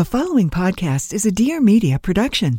The following podcast is a Dear Media production.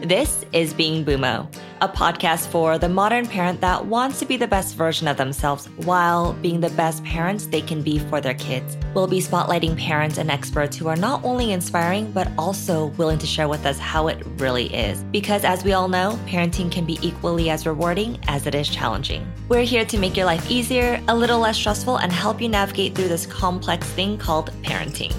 This is Being Bumo, a podcast for the modern parent that wants to be the best version of themselves while being the best parents they can be for their kids. We'll be spotlighting parents and experts who are not only inspiring, but also willing to share with us how it really is. Because as we all know, parenting can be equally as rewarding as it is challenging. We're here to make your life easier, a little less stressful, and help you navigate through this complex thing called parenting.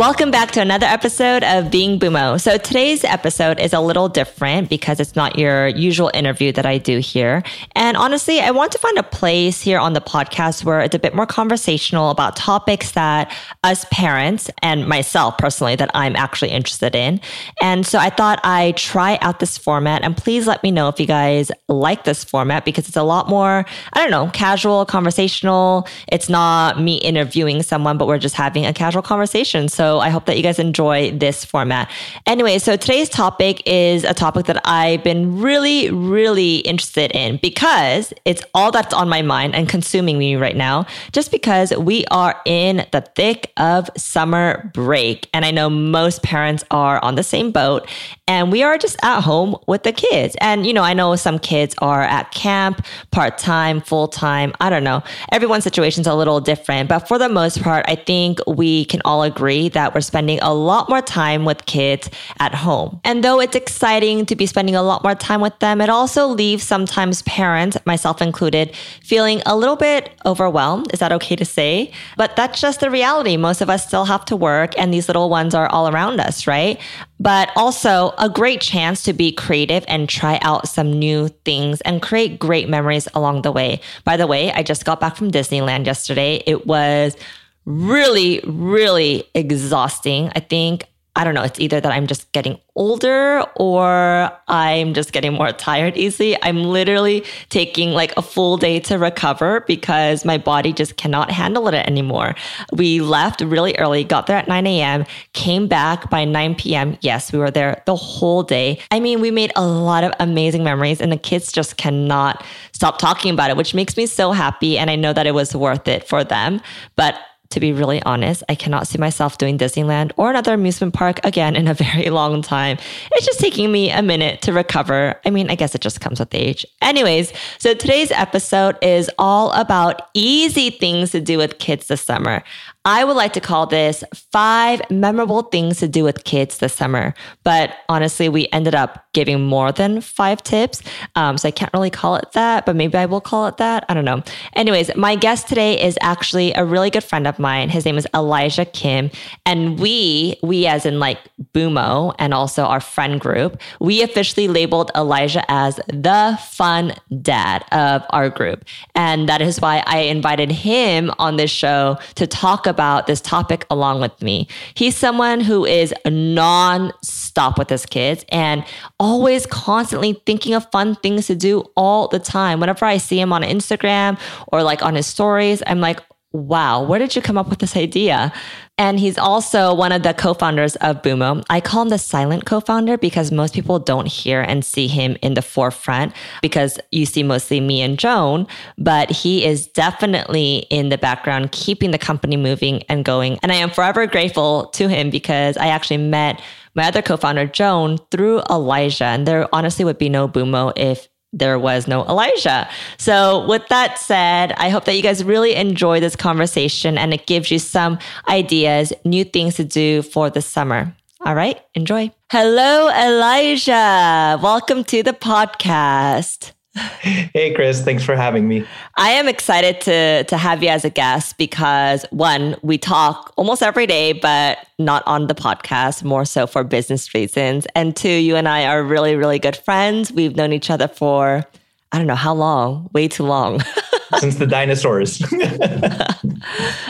Welcome back to another episode of Being Bumo. So today's episode is a little different because it's not your usual interview that I do here. And honestly, I want to find a place here on the podcast where it's a bit more conversational about topics that us parents and myself personally that I'm actually interested in. And so I thought I'd try out this format and please let me know if you guys like this format because it's a lot more, I don't know, casual, conversational. It's not me interviewing someone, but we're just having a casual conversation. So I hope that you guys enjoy this format. Anyway, so today's topic is a topic that I've been really, really interested in because it's all that's on my mind and consuming me right now, just because we are in the thick of summer break. And I know most parents are on the same boat and we are just at home with the kids. And, you know, I know some kids are at camp, part time, full time. I don't know. Everyone's situation's a little different. But for the most part, I think we can all agree that that we're spending a lot more time with kids at home. And though it's exciting to be spending a lot more time with them, it also leaves sometimes parents, myself included, feeling a little bit overwhelmed. Is that okay to say? But that's just the reality. Most of us still have to work and these little ones are all around us, right? But also a great chance to be creative and try out some new things and create great memories along the way. By the way, I just got back from Disneyland yesterday. It was really, really exhausting. I think, I don't know, it's either that I'm just getting older or I'm just getting more tired easily. I'm literally taking like a full day to recover because my body just cannot handle it anymore. We left really early, got there at 9 a.m., came back by 9 p.m. Yes, we were there the whole day. I mean, we made a lot of amazing memories and the kids just cannot stop talking about it, which makes me so happy. And I know that it was worth it for them. But to be really honest, I cannot see myself doing Disneyland or another amusement park again in a very long time. It's just taking me a minute to recover. I mean, I guess it just comes with age. Anyways, so today's episode is all about easy things to do with kids this summer. I would like to call this five memorable things to do with kids this summer. But honestly, we ended up giving more than five tips. Um, so I can't really call it that, but maybe I will call it that. I don't know. Anyways, my guest today is actually a really good friend of mine. His name is Elijah Kim. And we, we as in like Bumo and also our friend group, we officially labeled Elijah as the fun dad of our group. And that is why I invited him on this show to talk about this topic along with me. He's someone who is non-stop with his kids and always constantly thinking of fun things to do all the time. Whenever I see him on Instagram or like on his stories, I'm like, wow, where did you come up with this idea? And he's also one of the co founders of Bumo. I call him the silent co founder because most people don't hear and see him in the forefront because you see mostly me and Joan, but he is definitely in the background, keeping the company moving and going. And I am forever grateful to him because I actually met my other co founder, Joan, through Elijah. And there honestly would be no Bumo if there was no Elijah. So, with that said, I hope that you guys really enjoy this conversation and it gives you some ideas, new things to do for the summer. All right, enjoy. Hello, Elijah. Welcome to the podcast. Hey Chris, thanks for having me. I am excited to to have you as a guest because one, we talk almost every day, but not on the podcast, more so for business reasons. And two, you and I are really, really good friends. We've known each other for I don't know how long, way too long. Since the dinosaurs.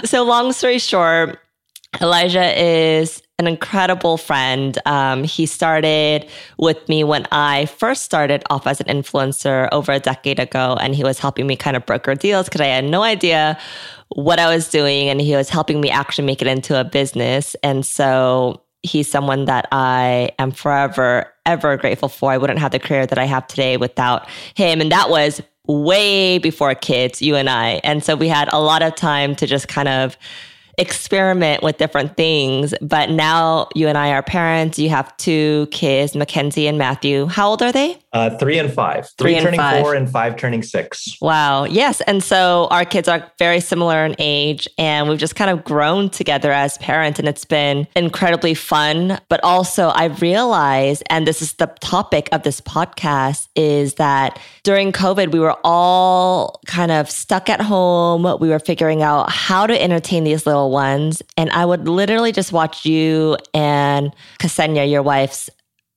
so long story short, Elijah is an incredible friend. Um, he started with me when I first started off as an influencer over a decade ago, and he was helping me kind of broker deals because I had no idea what I was doing, and he was helping me actually make it into a business. And so he's someone that I am forever, ever grateful for. I wouldn't have the career that I have today without him. And that was way before kids, you and I. And so we had a lot of time to just kind of experiment with different things. But now you and I are parents. You have two kids, Mackenzie and Matthew. How old are they? Uh, three and five. Three, three turning five. four and five turning six. Wow. Yes. And so our kids are very similar in age, and we've just kind of grown together as parents, and it's been incredibly fun. But also, I realize, and this is the topic of this podcast, is that during COVID, we were all kind of stuck at home. We were figuring out how to entertain these little ones. And I would literally just watch you and Ksenia, your wife's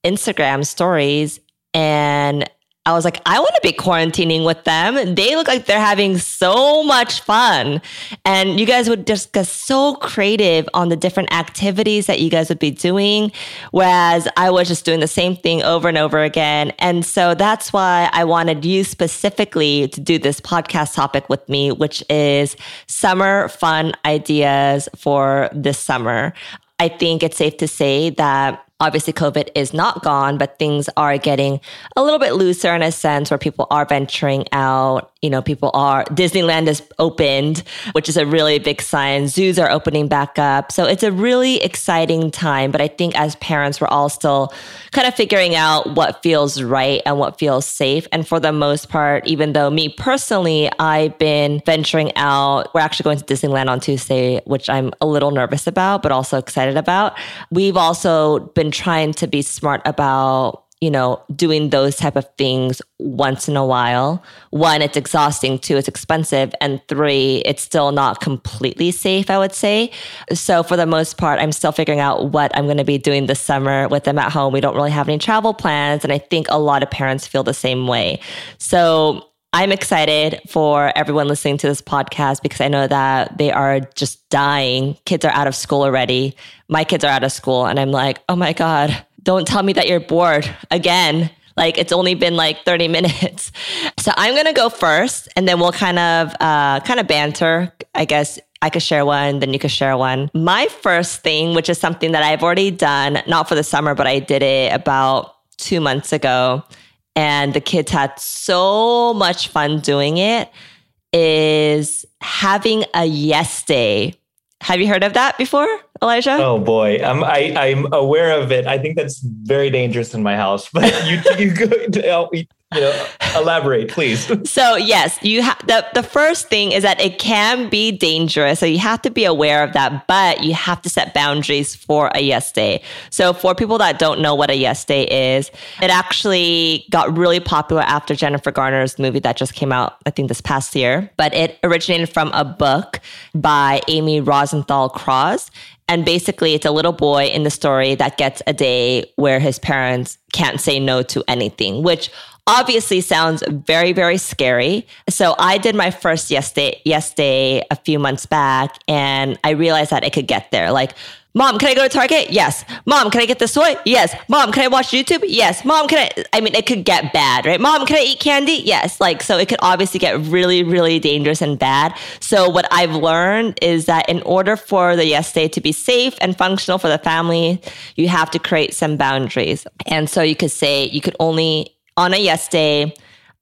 Instagram stories and I was like, I want to be quarantining with them. They look like they're having so much fun. And you guys would just get so creative on the different activities that you guys would be doing. Whereas I was just doing the same thing over and over again. And so that's why I wanted you specifically to do this podcast topic with me, which is summer fun ideas for this summer. I think it's safe to say that obviously COVID is not gone, but things are getting a little bit looser in a sense where people are venturing out. You know, people are, Disneyland is opened, which is a really big sign. Zoos are opening back up. So it's a really exciting time. But I think as parents, we're all still kind of figuring out what feels right and what feels safe. And for the most part, even though me personally, I've been venturing out, we're actually going to Disneyland on Tuesday, which I'm a little nervous about, but also excited about. We've also been trying to be smart about you know doing those type of things once in a while one it's exhausting two it's expensive and three it's still not completely safe i would say so for the most part i'm still figuring out what i'm going to be doing this summer with them at home we don't really have any travel plans and i think a lot of parents feel the same way so I'm excited for everyone listening to this podcast because I know that they are just dying. Kids are out of school already. My kids are out of school. And I'm like, oh my God, don't tell me that you're bored again. Like it's only been like 30 minutes. So I'm going to go first and then we'll kind of, uh, kind of banter. I guess I could share one, then you could share one. My first thing, which is something that I've already done, not for the summer, but I did it about two months ago and the kids had so much fun doing it is having a yes day. Have you heard of that before, Elijah? Oh boy, I'm I, I'm aware of it. I think that's very dangerous in my house. But you you go you know, elaborate, please. so yes, you have the the first thing is that it can be dangerous. So you have to be aware of that, but you have to set boundaries for a yes day. So for people that don't know what a yes day is, it actually got really popular after Jennifer Garner's movie that just came out, I think this past year. But it originated from a book by Amy Rosenthal Cross. And basically, it's a little boy in the story that gets a day where his parents can't say no to anything, which obviously sounds very, very scary. So I did my first yes day, yes day a few months back, and I realized that it could get there. Like, Mom, can I go to Target? Yes. Mom, can I get this toy? Yes. Mom, can I watch YouTube? Yes. Mom, can I? I mean, it could get bad, right? Mom, can I eat candy? Yes. Like, so it could obviously get really, really dangerous and bad. So, what I've learned is that in order for the yes day to be safe and functional for the family, you have to create some boundaries. And so you could say you could only on a yes day,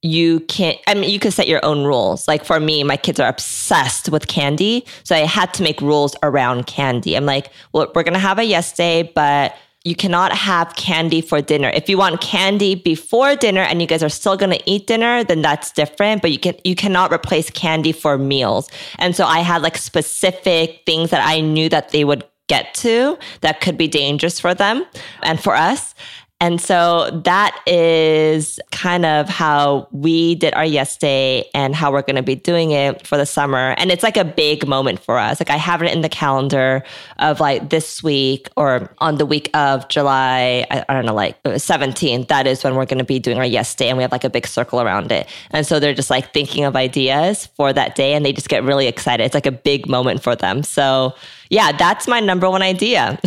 you can't, I mean, you can set your own rules. Like for me, my kids are obsessed with candy. So I had to make rules around candy. I'm like, well, we're going to have a yes day, but you cannot have candy for dinner. If you want candy before dinner and you guys are still going to eat dinner, then that's different, but you can you cannot replace candy for meals. And so I had like specific things that I knew that they would get to that could be dangerous for them and for us. And so that is kind of how we did our yes day and how we're going to be doing it for the summer. And it's like a big moment for us. Like I have it in the calendar of like this week or on the week of July, I, don't know, like uh, 17th. That is when we're going to be doing our yes day and we have like a big circle around it. And so they're just like thinking of ideas for that day and they just get really excited. It's like a big moment for them. So yeah, that's my number one idea.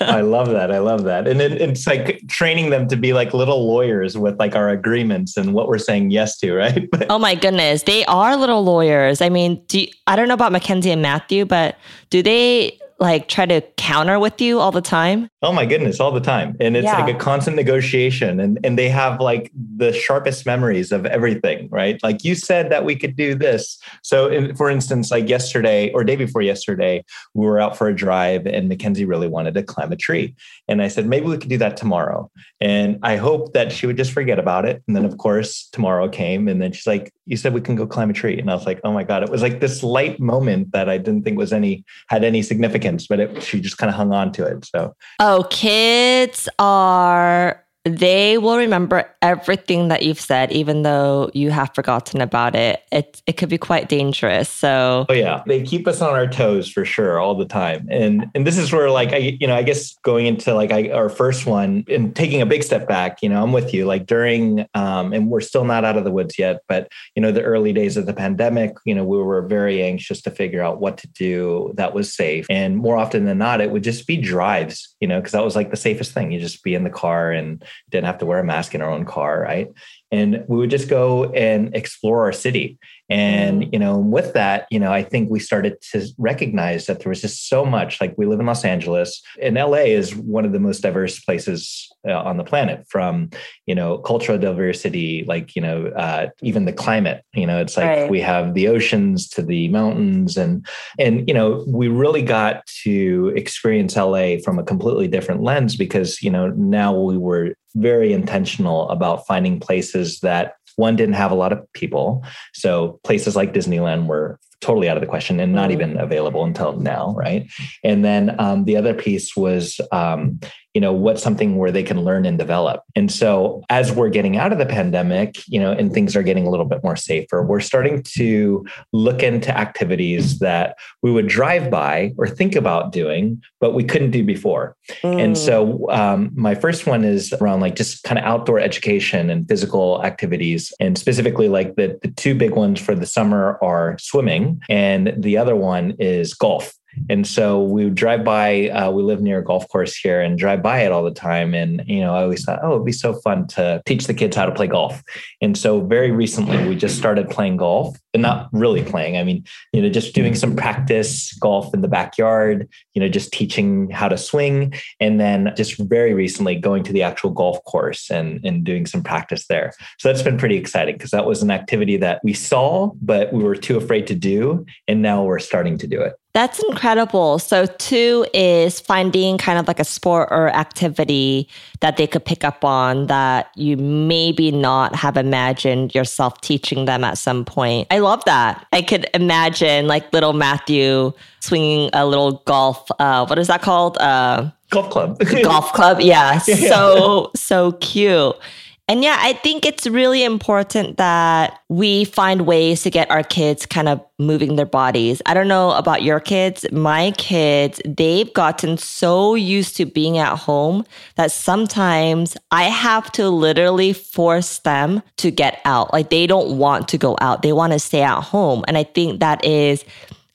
I love that. I love that. And it, it's like training them to be like little lawyers with like our agreements and what we're saying yes to, right? oh my goodness. They are little lawyers. I mean, do you, I don't know about Mackenzie and Matthew, but do they like try to counter with you all the time? Oh my goodness, all the time. And it's Yeah. like a constant negotiation. And, and they have like the sharpest memories of everything, right? Like you said that we could do this. So, in, for instance, like yesterday or day before yesterday, we were out for a drive and Mackenzie really wanted to climb a tree. And I said, maybe we could do that tomorrow. And I hope that she would just forget about it. And then, of course, tomorrow came. And then she's like, You said we can go climb a tree. And I was like, Oh my God. It was like this light moment that I didn't think was any, had any significance, but it, she just kind of hung on to it. So, Oh, kids are they will remember everything that you've said, even though you have forgotten about it. It it could be quite dangerous. So Oh yeah, they keep us on our toes for sure all the time, and and this is where like I you know I guess going into like I, our first one and taking a big step back, you know I'm with you like during um, and we're still not out of the woods yet, but you know the early days of the pandemic, you know we were very anxious to figure out what to do that was safe, and more often than not it would just be drives, you know because that was like the safest thing. You just be in the car and didn't have to wear a mask in our own car, right? And we would just go and explore our city. And, you know, with that, you know, I think we started to recognize that there was just so much like we live in Los Angeles and LA is one of the most diverse places uh, on the planet from, you know, cultural diversity, like, you know, uh, even the climate, you know, it's like Right. we have the oceans to the mountains and, and, you know, we really got to experience LA from a completely different lens because, you know, now we were very intentional about finding places that one didn't have a lot of people. So places like Disneyland were totally out of the question and not Mhm. even available until now, right? And then um, the other piece was, um, you know, what's something where they can learn and develop. And so as we're getting out of the pandemic, you know, and things are getting a little bit more safer, we're starting to look into activities that we would drive by or think about doing, but we couldn't do before. And Mm. so um, my first one is around like just kind of outdoor education and physical activities. And specifically, like the, the two big ones for the summer are swimming, and the other one is golf. And so we would drive by, uh, we live near a golf course here and drive by it all the time. And, you know, I always thought, oh, it'd be so fun to teach the kids how to play golf. And so very recently we just started playing golf and not really playing. I mean, you know, just doing some practice golf in the backyard, you know, just teaching how to swing. And then just very recently going to the actual golf course and, and doing some practice there. So that's been pretty exciting because that was an activity that we saw, but we were too afraid to do. And now we're starting to do it. That's incredible. So, two is finding kind of like a sport or activity that they could pick up on that you maybe not have imagined yourself teaching them at some point. I love that. I could imagine like little Matthew swinging a little golf, uh, what is that called? Uh, Golf club. golf club. Yeah, Yeah. so so cute. And yeah, I think it's really important that we find ways to get our kids kind of moving their bodies. I don't know about your kids. My kids, they've gotten so used to being at home that sometimes I have to literally force them to get out. Like they don't want to go out. They want to stay at home. And I think that is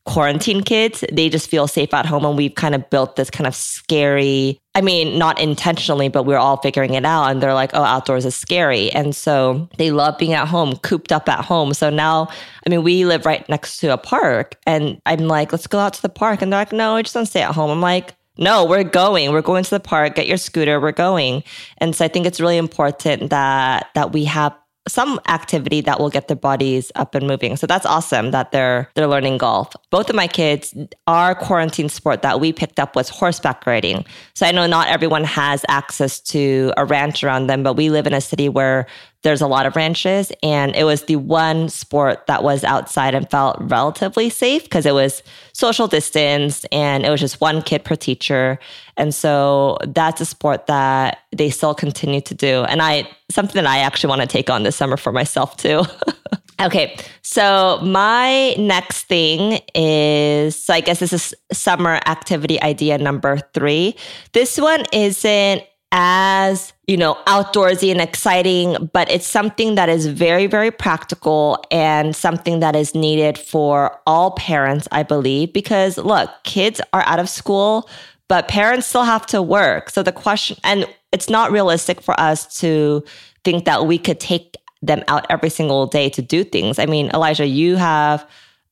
quarantine kids, they just feel safe at home. And we've kind of built this kind of scary, I mean, not intentionally, but we're all figuring it out. And they're like, oh, outdoors is scary. And so they love being at home, cooped up at home. So now, I mean, we live right next to a park. And I'm like, let's go out to the park. And they're like, no, I just want to stay at home. I'm like, no, we're going. We're going to the park. Get your scooter. We're going. And so I think it's really important that that we have some activity that will get their bodies up and moving. So that's awesome that they're they're learning golf. Both of my kids, our quarantine sport that we picked up was horseback riding. So I know not everyone has access to a ranch around them, but we live in a city where there's a lot of ranches and it was the one sport that was outside and felt relatively safe because it was social distance and it was just one kid per teacher. And so that's a sport that they still continue to do. And i something that i actually want to take on this summer for myself too. Okay so my next thing is so i guess this is summer activity idea number three. This one isn't as you know outdoorsy and exciting but it's something that is very very practical and something that is needed for all parents i believe because look kids are out of school but parents still have to work. So the question and it's not realistic for us to think that we could take them out every single day to do things. I mean elijah you have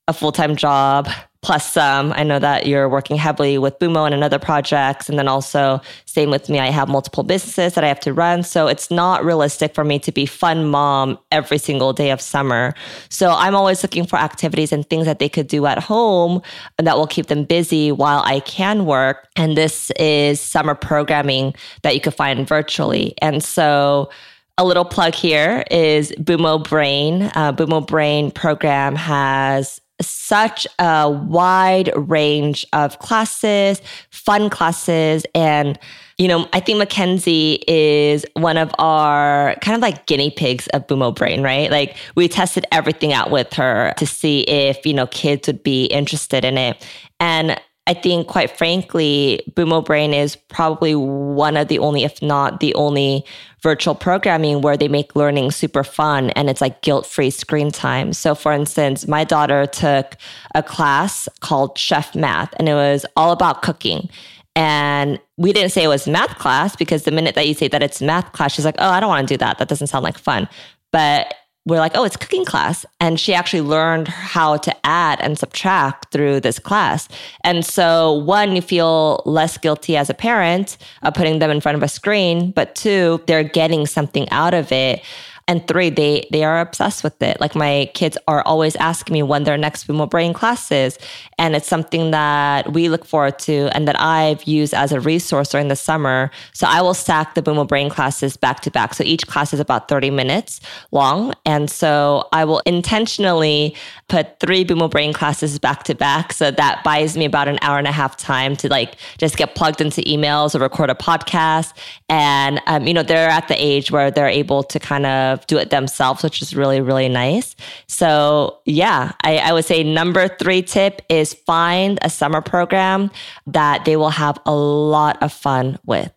a full-time job plus some. I know that you're working heavily with Bumo and another projects. And then also, same with me, I have multiple businesses that I have to run. So it's not realistic for me to be fun mom every single day of summer. So I'm always looking for activities and things that they could do at home and that will keep them busy while I can work. And this is summer programming that you could find virtually. And so, a little plug here is Bumo Brain. Uh, Bumo Brain program has such a wide range of classes, fun classes, and you know, I think Mackenzie is one of our kind of like guinea pigs of Bumo Brain, right? Like we tested everything out with her to see if, you know, kids would be interested in it. And I think, quite frankly, Bumo Brain is probably one of the only, if not the only, virtual programming where they make learning super fun and it's like guilt free screen time. So, for instance, my daughter took a class called Chef Math, and it was all about cooking. And we didn't say it was math class because the minute that you say that it's math class, she's like, oh, I don't want to do that. That doesn't sound like fun. But we're like, oh, it's cooking class. And she actually learned how to add and subtract through this class. And so, one, you feel less guilty as a parent of putting them in front of a screen, but two, they're getting something out of it and three, they they are obsessed with it. Like my kids are always asking me when their next Bumo Brain class is. And it's something that we look forward to and that I've used as a resource during the summer. So I will stack the Bumo Brain classes back to back. So each class is about 30 minutes long. And so I will intentionally put three Bumo Brain classes back to back. So that buys me about an hour and a half time to like just get plugged into emails or record a podcast. And, um, you know, they're at the age where they're able to kind of of do it themselves, which is really, really nice. So, yeah, I, I would say number three tip is find a summer program that they will have a lot of fun with.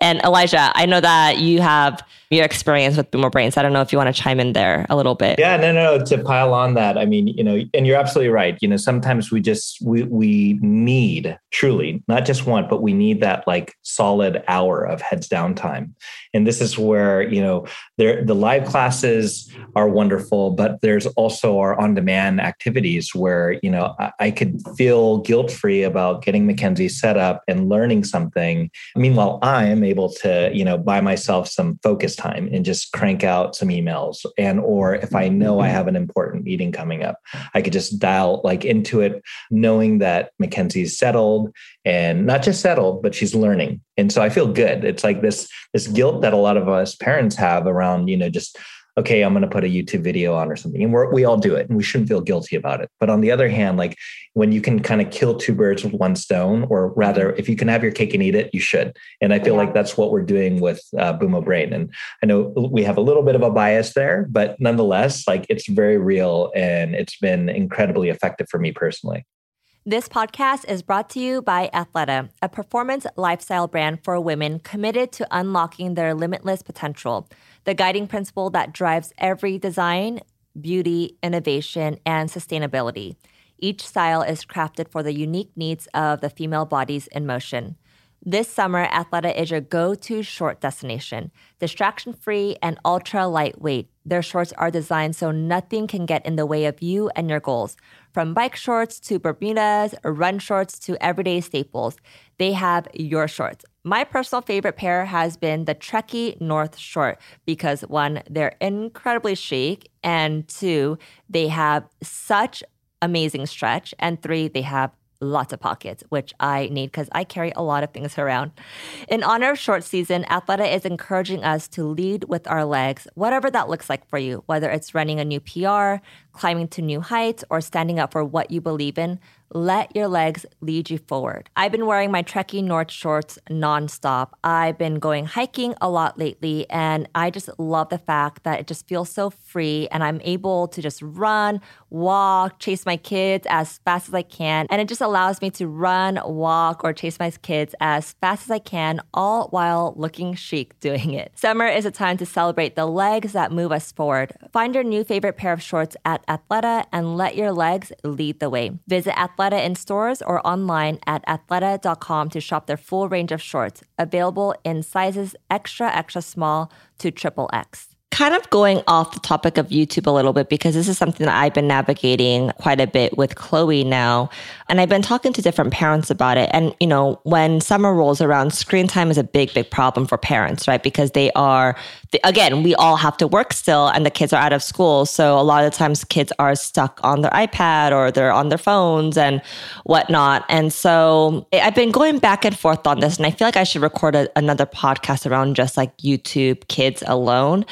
And Elijah, I know that you have your experience with Bumo Brains. I don't know if you want to chime in there a little bit. Yeah, no, no. To pile on that, I mean, you know, and you're absolutely right. You know, sometimes we just we we need truly not just one, but we need that like solid hour of heads down time. And this is where you know there the live classes are wonderful, but there's also our on demand activities where you know I, I could feel guilt free about getting Mackenzie set up and learning something. Meanwhile, I am able to you know buy myself some focus time and just crank out some emails and or if i mm-hmm. know i mm-hmm. have an important meeting coming up i could just dial like into it knowing that mackenzie's settled and not just settled but she's learning. And so i feel good. It's like this this guilt that a lot of us parents have around you know just okay, I'm going to put a YouTube video on or something. And we we all do it and we shouldn't feel guilty about it. But on the other hand, like when you can kind of kill two birds with one stone, or rather, if you can have your cake and eat it, you should. And I feel yeah. like that's what we're doing with uh, Bumo Brain. And I know we have a little bit of a bias there, but nonetheless, like it's very real and it's been incredibly effective for me personally. This podcast is brought to you by Athleta, a performance lifestyle brand for women committed to unlocking their limitless potential the guiding principle that drives every design, beauty, innovation, and sustainability. Each style is crafted for the unique needs of the female bodies in motion. This summer, Athleta is your go to short destination. Distraction free and ultra lightweight, their shorts are designed so nothing can get in the way of you and your goals. From bike shorts to Bermudas, run shorts to everyday staples, they have your shorts. My personal favorite pair has been the Trekkie North Short because one, they're incredibly chic, and two, they have such amazing stretch, and three, they have lots of pockets, which I need because I carry a lot of things around. In honor of short season, Athleta is encouraging us to lead with our legs, whatever that looks like for you, whether it's running a new PR, climbing to new heights, or standing up for what you believe in. Let your legs lead you forward. I've been wearing my Trekkie North shorts nonstop. I've been going hiking a lot lately, and I just love the fact that it just feels so free, and I'm able to just run, walk, chase my kids as fast as I can. And it just allows me to run, walk, or chase my kids as fast as I can, all while looking chic doing it. Summer is a time to celebrate the legs that move us forward. Find your new favorite pair of shorts at Athleta and let your legs lead the way. Visit Athleta in stores or online at athleta.com to shop their full range of shorts, available in sizes extra, extra small to triple X. kind of going off the topic of YouTube a little bit because this is something that I've been navigating quite a bit with Chloe now. And I've been talking to different parents about it. And, you know, when summer rolls around, screen time is a big, big problem for parents, right? Because they are, again, we all have to work still and the kids are out of school. So a lot of times kids are stuck on their iPad or they're on their phones and whatnot. And so I've been going back and forth on this. And I feel like I should record a, another podcast around just like YouTube kids alone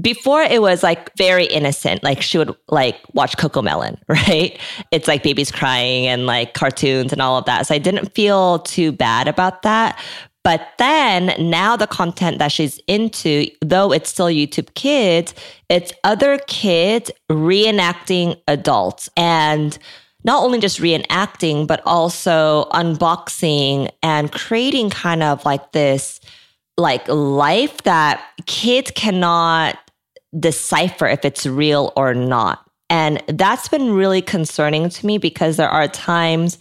before it was like very innocent. Like she would like watch CoComelon, right? It's like babies crying and like cartoons and all of that. So I didn't feel too bad about that. But then now the content that she's into, though it's still YouTube kids, it's other kids reenacting adults and not only just reenacting, but also unboxing and creating kind of like this like life that kids cannot decipher if it's real or not. And that's been really concerning to me because there are times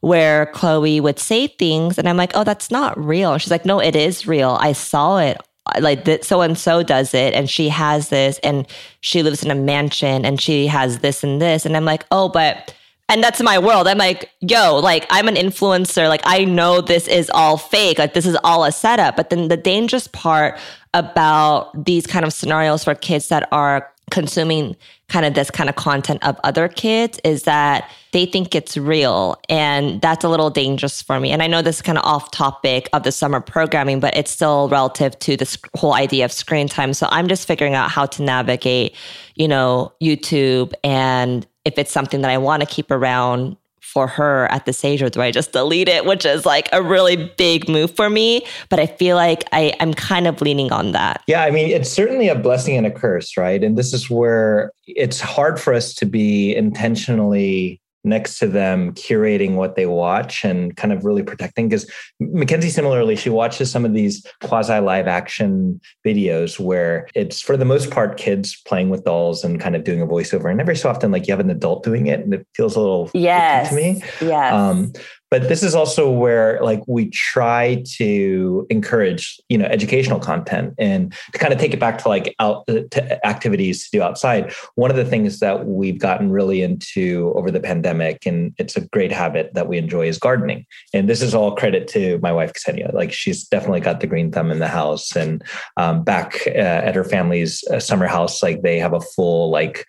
where Chloe would say things and I'm like, oh, that's not real. She's like, no, it is real. I saw it. Like that, so and so does it, and she has this, and she lives in a mansion, and she has this and this, and I'm like, oh, but and that's my world. I'm like, yo, like I'm an influencer. Like I know this is all fake. Like this is all a setup. But then the dangerous part about these kind of scenarios for kids that are consuming kind of this kind of content of other kids is that they think it's real and that's a little dangerous for me and i know this is kind of off topic of the summer programming but it's still relative to this whole idea of screen time so i'm just figuring out how to navigate you know youtube and if it's something that I want to keep around for her at this age, or do I just delete it, which is like a really big move for me. But I feel like I, I'm kind of leaning on that. Yeah, I mean, it's certainly a blessing and a curse, right? And this is where it's hard for us to be intentionally next to them curating what they watch and kind of really protecting because mackenzie similarly she watches some of these quasi live action videos where it's for the most part kids playing with dolls and kind of doing a voiceover. And every so often like you have an adult doing it and it feels a little yes to me. Yes. Um, but this is also where like we try to encourage you know educational content and to kind of take it back to like out uh, to activities to do outside. One of the things that we've gotten really into over the pandemic and it's a great habit that we enjoy is gardening. And this is all credit to my wife ksenia. Like she's definitely got the green thumb in the house. And um, back uh, at her family's uh, summer house like they have a full like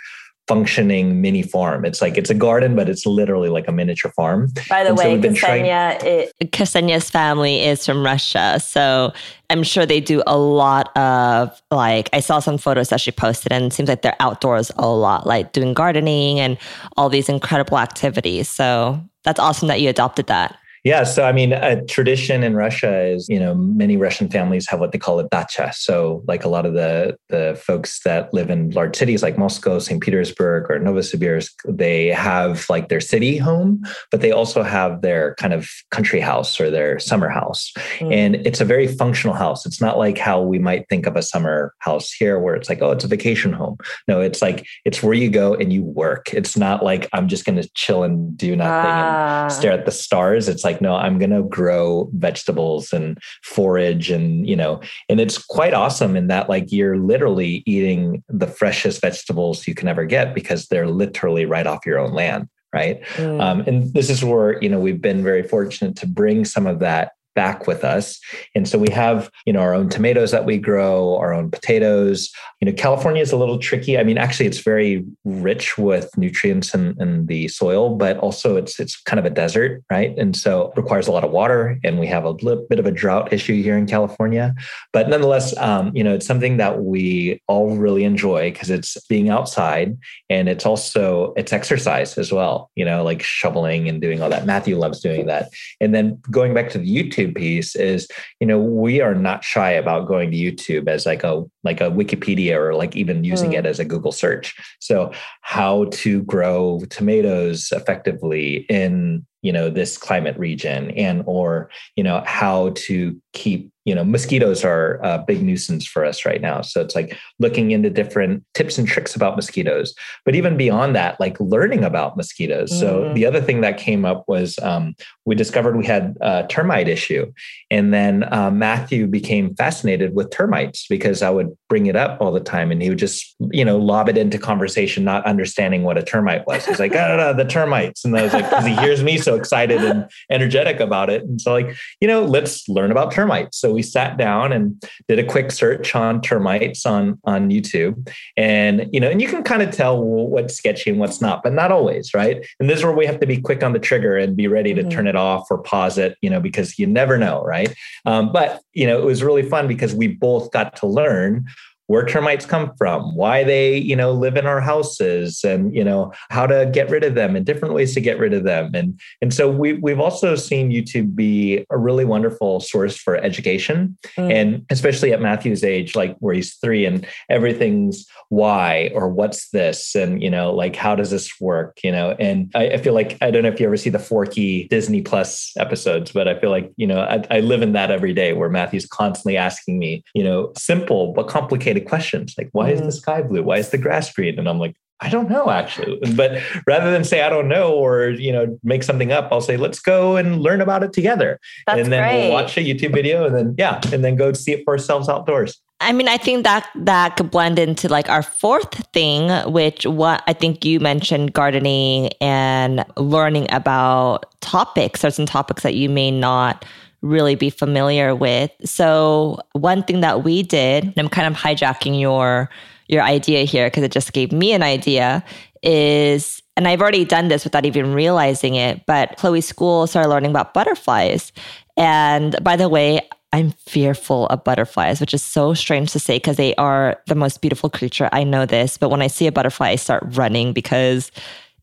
functioning mini farm. It's like it's a garden, but it's literally like a miniature farm. By the and way, so Ksenia, trying- Ksenia's family is from Russia, so I'm sure they do a lot of like I saw some photos that she posted, and it seems like they're outdoors a lot, like doing gardening and all these incredible activities. So that's awesome that you adopted that. Yeah. So, I mean, a tradition in Russia is, you know, many Russian families have what they call a dacha. So, like a lot of the, the folks that live in large cities like Moscow, St. Petersburg, or Novosibirsk, they have like their city home, but they also have their kind of country house or their summer house. Mm. And it's a very functional house. It's not like how we might think of a summer house here, where it's like, oh, it's a vacation home. No, it's like, it's where you go and you work. It's not like I'm just going to chill and do nothing ah. and stare at the stars. It's like, like no i'm going to grow vegetables and forage and you know and it's quite awesome in that like you're literally eating the freshest vegetables you can ever get because they're literally right off your own land right mm. um, and this is where you know we've been very fortunate to bring some of that back with us. And so we have, you know, our own tomatoes that we grow, our own potatoes. You know, California is a little tricky. I mean, actually it's very rich with nutrients in, in the soil, but also it's it's kind of a desert, right? And so requires a lot of water. And we have a little bit of a drought issue here in California. But nonetheless, um, you know, it's something that we all really enjoy because it's being outside and it's also it's exercise as well, you know, like shoveling and doing all that. Matthew loves doing that. And then going back to the YouTube YouTube piece is, you know, we are not shy about going to YouTube as like a like a Wikipedia or like even using mm. it as a Google search. So how to grow tomatoes effectively in you know this climate region and or you know how to keep you know, mosquitoes are a big nuisance for us right now. So it's like looking into different tips and tricks about mosquitoes. But even beyond that, like learning about mosquitoes. Mm. So the other thing that came up was um, we discovered we had a termite issue. And then uh, Matthew became fascinated with termites because I would bring it up all the time and he would just, you know, lob it into conversation, not understanding what a termite was. He's like, oh, no, no, the termites. And I was like, because he hears me so excited and energetic about it. And so, like, you know, let's learn about termites. So we sat down and did a quick search on termites on on YouTube, and you know, and you can kind of tell what's sketchy and what's not, but not always, right? And this is where we have to be quick on the trigger and be ready to mm-hmm. turn it off or pause it, you know, because you never know, right? Um, but you know, it was really fun because we both got to learn where termites come from, why they, you know, live in our houses and, you know, how to get rid of them and different ways to get rid of them. And, and so we, we've also seen YouTube be a really wonderful source for education. Mm. And especially at Matthew's age, like where he's three and everything's why or what's this? And, you know, like, how does this work? You know, and I, I feel like, I don't know if you ever see the Forky Disney Plus episodes, but I feel like, you know, I, I live in that every day where Matthew's constantly asking me, you know, simple but complicated questions like, why is the mm. sky blue? Why is the grass green? And I'm like, I don't know actually. But rather than say I don't know or you know make something up, I'll say let's go and learn about it together. That's and then great. we'll watch a YouTube video and then yeah, and then go see it for ourselves outdoors. I mean, I think that that could blend into like our fourth thing, which what I think you mentioned gardening and learning about topics, certain topics that you may not really be familiar with. So one thing that we did, and I'm kind of hijacking your your idea here because it just gave me an idea is and I've already done this without even realizing it, but Chloe's school started learning about butterflies. And by the way, I'm fearful of butterflies, which is so strange to say because they are the most beautiful creature. I know this, but when I see a butterfly, I start running because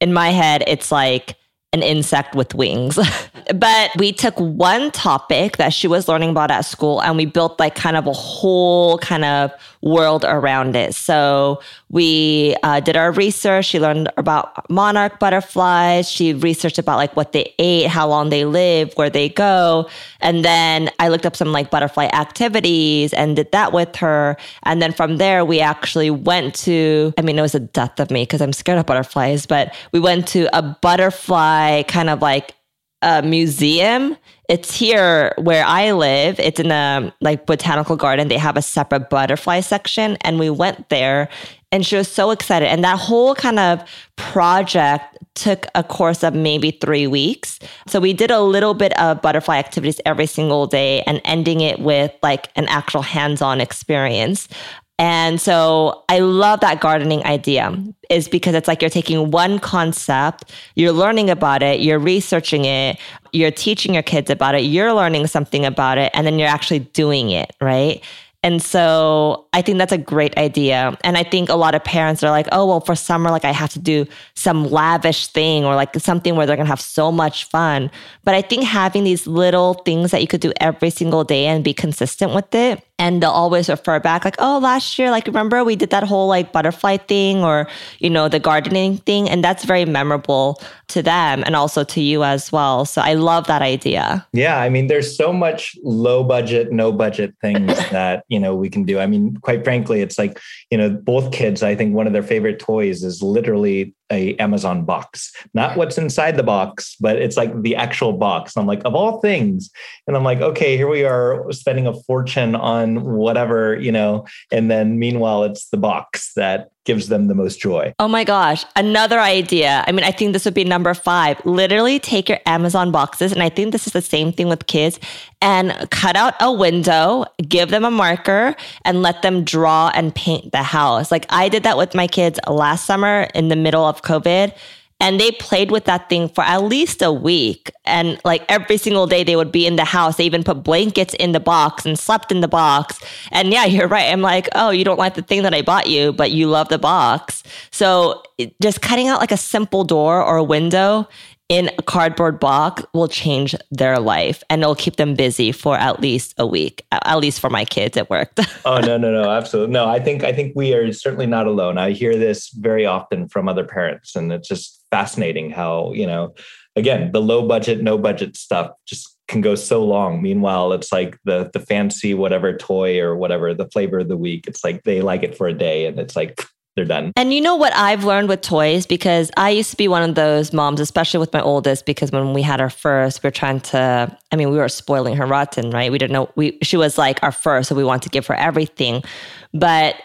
in my head, it's like an insect with wings. but we took one topic that she was learning about at school and we built like kind of a whole kind of world around it. So we uh, did our research. She learned about monarch butterflies. She researched about like what they ate, how long they live, where they go. And then I looked up some like butterfly activities and did that with her. And then from there, we actually went to, I mean, it was a death of me because I'm scared of butterflies, but we went to a butterfly kind of like a museum. It's here where I live. It's in a like botanical garden. They have a separate butterfly section, and we went there. And she was so excited. And that whole kind of project took a course of maybe three weeks. So we did a little bit of butterfly activities every single day and ending it with like an actual hands on experience. And so I love that gardening idea is because it's like you're taking one concept, you're learning about it, you're researching it, you're teaching your kids about it, you're learning something about it, and then you're actually doing it, right? And so I think that's a great idea. And I think a lot of parents are like, oh, well, for summer, like I have to do some lavish thing or like something where they're going to have so much fun. But I think having these little things that you could do every single day and be consistent with it and they'll always refer back like oh last year like remember we did that whole like butterfly thing or you know the gardening thing? And that's very memorable to them and also to you as well. So i love that idea. Yeah i mean there's so much low budget no budget things that you know we can do. I mean quite frankly it's like you know both kids i think one of their favorite toys is literally a Amazon box, not what's inside the box, but it's like the actual box. And I'm like, of all things, and I'm like, okay, here we are spending a fortune on whatever, you know, and then meanwhile, it's the box that gives them the most joy. Oh my gosh, another idea. I mean, I think this would be number five. Literally take your Amazon boxes, and I think this is the same thing with kids, and cut out a window, give them a marker, and let them draw and paint the house. Like I did that with my kids last summer in the middle of COVID. And they played with that thing for at least a week. And like every single day they would be in the house. They even put blankets in the box and slept in the box. And yeah, you're right. I'm like, oh, you don't like the thing that I bought you, but you love the box. So just cutting out like a simple door or a window in a cardboard box will change their life and it'll keep them busy for at least a week. At least for my kids, it worked. oh no, no, no, absolutely. No, I think I think we are certainly not alone. I hear this very often from other parents, and it's just fascinating how, you know, again, the low budget, no budget stuff just can go so long. Meanwhile, it's like the the fancy whatever toy or whatever the flavor of the week. It's like they like it for a day, and it's like they're done. And you know what I've learned with toys because I used to be one of those moms, especially with my oldest, because when we had our first, we are trying to. I mean, we were spoiling her rotten, right? We didn't know we. She was like our first, so we wanted to give her everything, but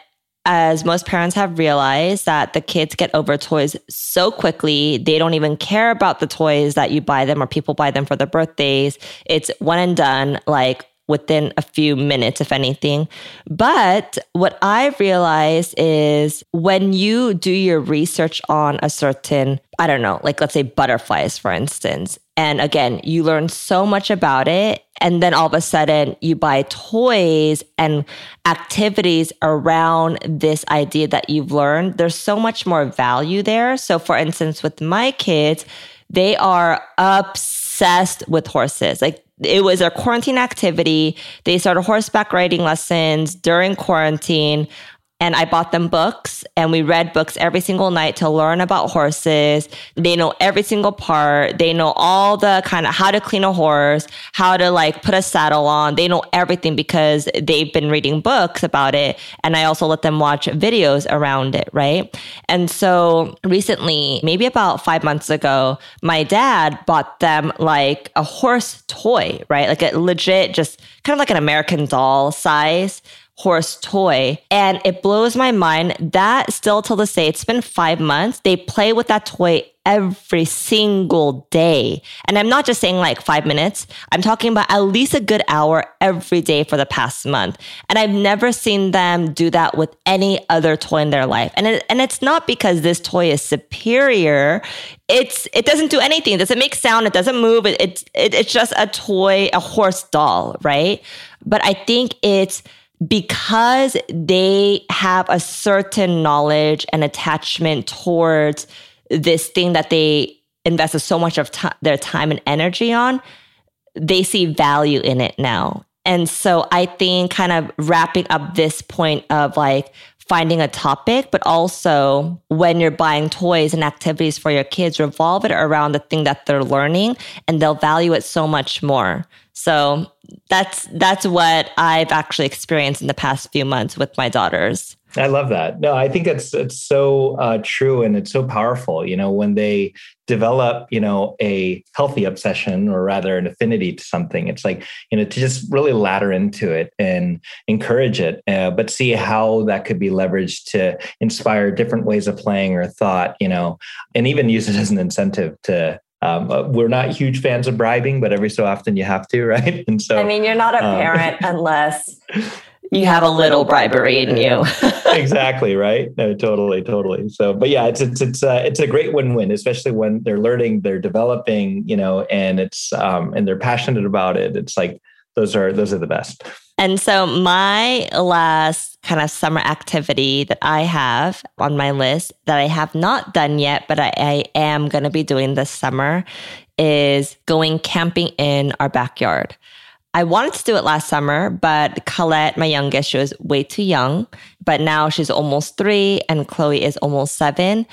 as most parents have realized that the kids get over toys so quickly they don't even care about the toys that you buy them or people buy them for their birthdays. It's one and done like within a few minutes, if anything. But what I realized is when you do your research on a certain, I don't know, like let's say butterflies, for instance, and again, you learn so much about it. And then all of a sudden, you buy toys and activities around this idea that you've learned. There's so much more value there. So, for instance, with my kids, they are obsessed with horses. Like it was a quarantine activity. They started horseback riding lessons during quarantine and I bought them books and we read books every single night to learn about horses. They know every single part. They know all the kind of how to clean a horse, how to like put a saddle on. They know everything because they've been reading books about it. And I also let them watch videos around it, right? And so recently, maybe about five months ago, my dad bought them like a horse toy, right? Like a legit, just kind of like an American doll size horse toy. And it blows my mind that still till this day, it's been five months. They play with that toy every single day. And I'm not just saying like five minutes, I'm talking about at least a good hour every day for the past month. And I've never seen them do that with any other toy in their life. And it, and it's not because this toy is superior. It's it doesn't do anything. It doesn't make sound. It doesn't move. It, it's it, it's just a toy, a horse doll, right? But I think it's because they have a certain knowledge and attachment towards this thing that they invested so much of t- their time and energy on, they see value in it now. And so I think kind of wrapping up this point of like finding a topic, but also when you're buying toys and activities for your kids, revolve it around the thing that they're learning and they'll value it so much more. So that's that's what I've actually experienced in the past few months with my daughters. I love that. No, I think it's it's so uh, true and it's so powerful. You know, when they develop, you know, a healthy obsession or rather an affinity to something, it's like you know to just really ladder into it and encourage it, uh, but see how that could be leveraged to inspire different ways of playing or thought. You know, and even use it as an incentive to um, uh, we're not huge fans of bribing, but every so often you have to, right? And so, I mean, you're not a um, parent unless you have a little bribery in you. exactly right. No, totally, totally. So, but yeah, it's it's it's uh, it's a great win-win, especially when they're learning, they're developing, you know, and it's um and they're passionate about it. It's like those are those are the best. And so my last kind of summer activity that I have on my list that I have not done yet, but I, I am going to be doing this summer is going camping in our backyard. I wanted to do it last summer, but Colette, my youngest, she was way too young. But now she's almost three and Chloe is almost seven.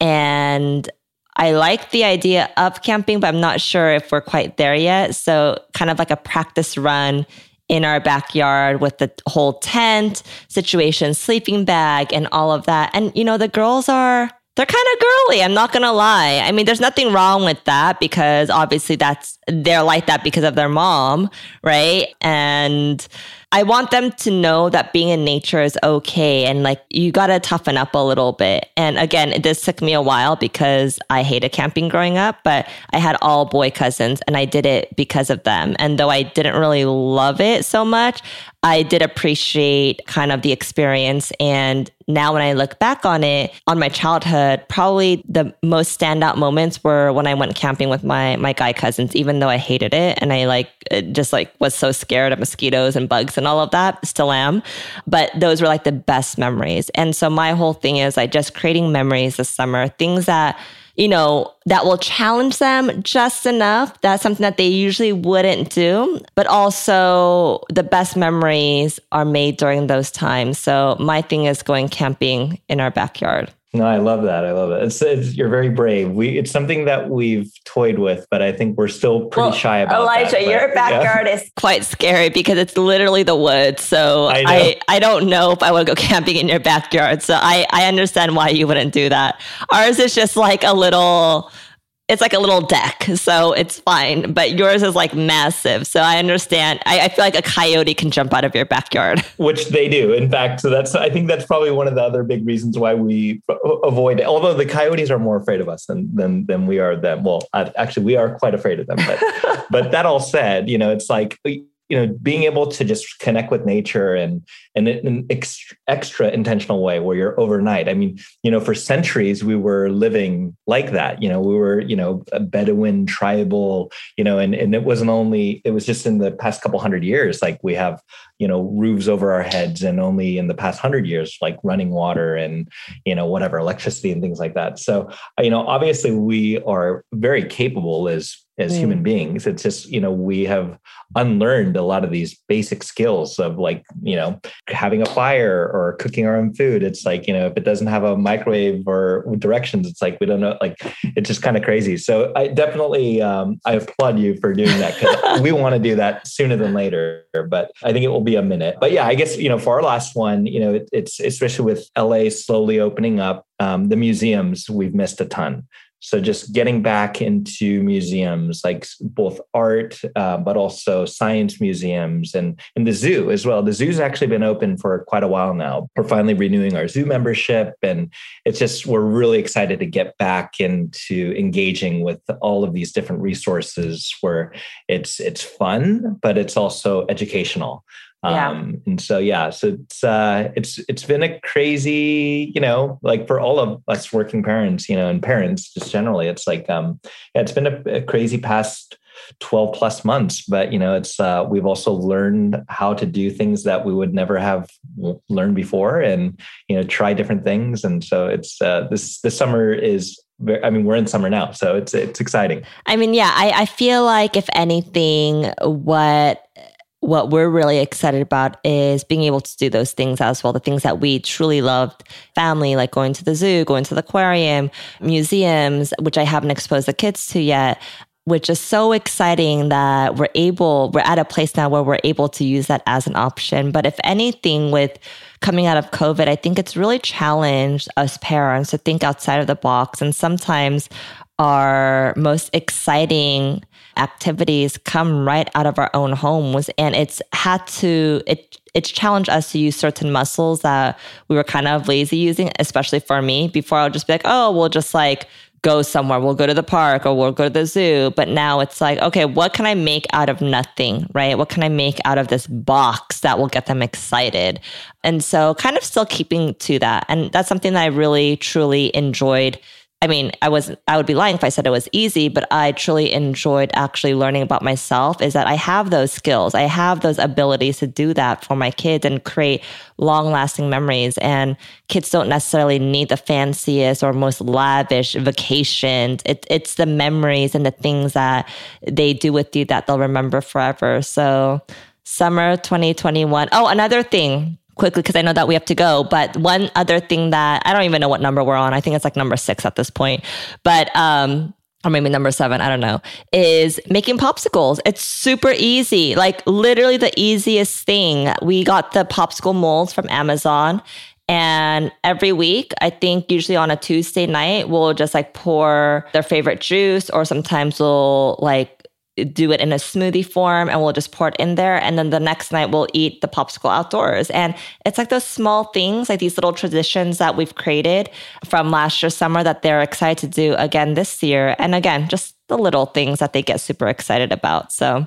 And I like the idea of camping, but I'm not sure if we're quite there yet. So, kind of like a practice run in our backyard with the whole tent situation, sleeping bag, and all of that. And, you know, the girls are. They're kind of girly. I'm not going to lie. I mean, there's nothing wrong with that because obviously that's, they're like that because of their mom, right? And, I want them to know that being in nature is okay and like you got to toughen up a little bit. And again, this took me a while because I hated camping growing up, but I had all boy cousins and I did it because of them. And though I didn't really love it so much, I did appreciate kind of the experience. And now when I look back on it, on my childhood, probably the most standout moments were when I went camping with my my guy cousins, even though I hated it and I like just like was so scared of mosquitoes and bugs and all of that, still am. But those were like the best memories. And so my whole thing is like just creating memories this summer, things that you know, that will challenge them just enough. That's something that they usually wouldn't do. But also, the best memories are made during those times. So, my thing is going camping in our backyard. No, I love that. I love it. It's, it's, you're very brave. We it's something that we've toyed with, but I think we're still pretty well, shy about. It. Elijah, that, your backyard yeah. is quite scary because it's literally the woods. So I, I, I don't know if I would go camping in your backyard. So I I understand why you wouldn't do that. Ours is just like a little it's like a little deck, so it's fine. But yours is like massive. So I understand. I, I, feel like a coyote can jump out of your backyard. Which they do. In fact, so that's I think that's probably one of the other big reasons why we avoid it. Although the coyotes are more afraid of us than than, than we are them. Well, actually, we are quite afraid of them. But but that all said, you know, it's like you know being able to just connect with nature and and in an extra, extra intentional way where you're overnight. I mean you know for centuries we were living like that you know we were you know a bedouin tribal you know and and it wasn't only it was just in the past couple hundred years like we have you know roofs over our heads and only in the past 100 years like running water and you know whatever electricity and things like that. So you know obviously we are very capable as as mm. human beings it's just you know we have unlearned a lot of these basic skills of like you know having a fire or cooking our own food. It's like you know if it doesn't have a microwave or directions it's like we don't know like it's just kind of crazy. So i definitely um, i applaud you for doing that because we want to do that sooner than later but i think it will be a minute. But yeah i guess you know for our last one you know it, it's especially with la slowly opening up um, the museums we've missed a ton so just getting back into museums, like both art, uh, but also science museums and, and the zoo as well. The zoo's actually been open for quite a while now. We're finally renewing our zoo membership. And it's just, we're really excited to get back into engaging with all of these different resources where it's, it's fun, but it's also educational. Yeah. Um, and so yeah, so it's uh it's it's been a crazy, you know, like for all of us working parents, you know, and parents just generally, it's like um yeah, it's been a, a crazy past 12 plus months but you know it's uh, we've also learned how to do things that we would never have learned before and you know try different things and so it's uh, this this summer is I mean, we're in summer now, so it's it's exciting. I mean, yeah, I, I feel like if anything, what what we're really excited about is being able to do those things as well. The things that we truly loved family, like going to the zoo, going to the aquarium, museums, which I haven't exposed the kids to yet, which is so exciting that we're able, we're at a place now where we're able to use that as an option. But if anything, with coming out of COVID, I think it's really challenged us parents to think outside of the box. And sometimes our most exciting activities come right out of our own homes. And it's had to it it's challenged us to use certain muscles that we were kind of lazy using especially for me. Before i'll just be like oh we'll just like go somewhere. We'll go to the park or we'll go to the zoo. But now it's like okay what can i make out of nothing right? What can i make out of this box that will get them excited? And so kind of still keeping to that. And that's something that i really truly enjoyed I mean, I was I would be lying if I said it was easy, but I truly enjoyed actually learning about myself is that I have those skills. I have those abilities to do that for my kids and create long-lasting memories and kids don't necessarily need the fanciest or most lavish vacations. It, it's the memories and the things that they do with you that they'll remember forever. So, summer 2021. Oh, another thing quickly because I know that we have to go. But one other thing that I don't even know what number we're on. I think it's like number six at this point. But um, or maybe number seven, I don't know, is making popsicles. It's super easy, like literally the easiest thing. We got the popsicle molds from Amazon. And every week, I think usually on a Tuesday night, we'll just like pour their favorite juice, or sometimes we'll like do it in a smoothie form and we'll just pour it in there. And then the next night we'll eat the popsicle outdoors. And it's like those small things, like these little traditions that we've created from last year's summer that they're excited to do again this year. And again, just the little things that they get super excited about. So,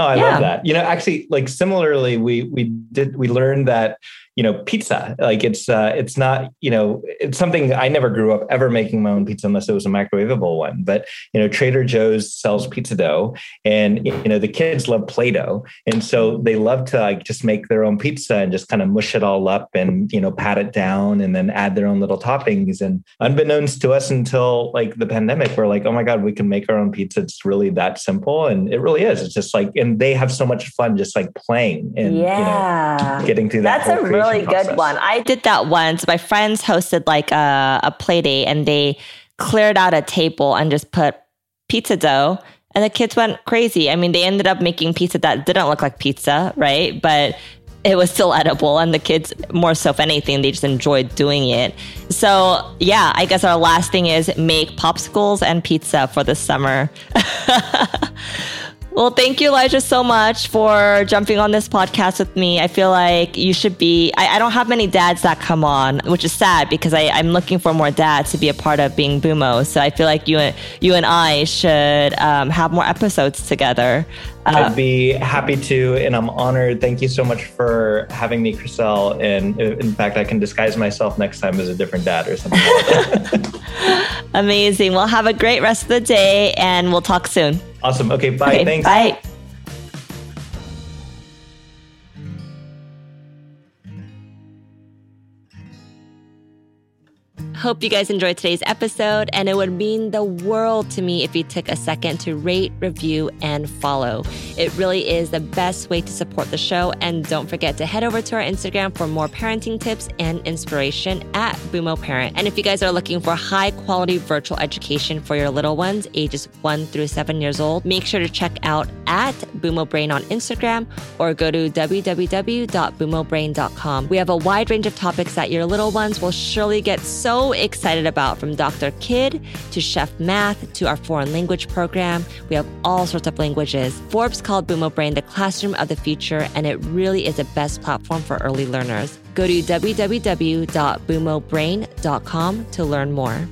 oh, I yeah. love that. You know, actually, like similarly, we we did we learned that you know pizza like it's uh it's not you know it's something i never grew up ever making my own pizza unless it was a microwavable one. But you know trader joe's sells pizza dough and you know the kids love play-doh. And so they love to like just make their own pizza and just kind of mush it all up and you know pat it down and then add their own little toppings. And unbeknownst to us until like the pandemic we're like oh my god we can make our own pizza. It's really that simple and it really is. It's just like and they have so much fun just like playing and yeah. you know getting through that that's a really process. good one. I did that once. My friends hosted like a, a play date and they cleared out a table and just put pizza dough and the kids went crazy. I mean, they ended up making pizza that didn't look like pizza, right? But it was still edible and the kids more so if anything they just enjoyed doing it so yeah i guess our last thing is make popsicles and pizza for the summer Well, thank you, Elijah, so much for jumping on this podcast with me. I feel like you should be. I, I don't have many dads that come on, which is sad because I, am looking for more dads to be a part of being Bumo. So I feel like you and you and I should um, have more episodes together. Uh, I'd be happy to, and I'm honored. Thank you so much for having me, Chriselle. And uh, in fact, I can disguise myself next time as a different dad or something. Amazing. Well, have a great rest of the day, and we'll talk soon. Awesome. Okay. Bye. Okay, Thanks. Bye. Hope you guys enjoyed today's episode, and it would mean the world to me if you took a second to rate, review, and follow. It really is the best way to support the show. And don't forget to head over to our Instagram for more parenting tips and inspiration at Bumo Parent. And if you guys are looking for high quality virtual education for your little ones, ages one through seven years old, make sure to check out at Bumo Brain on Instagram or go to www.bumobrain.com. We have a wide range of topics that your little ones will surely get so excited about from Dr. Kid to Chef Math to our foreign language program. We have all sorts of languages. Forbes called Bumo Brain the classroom of the future, and it really is the best platform for early learners. Go to www.bumobrain.com to learn more.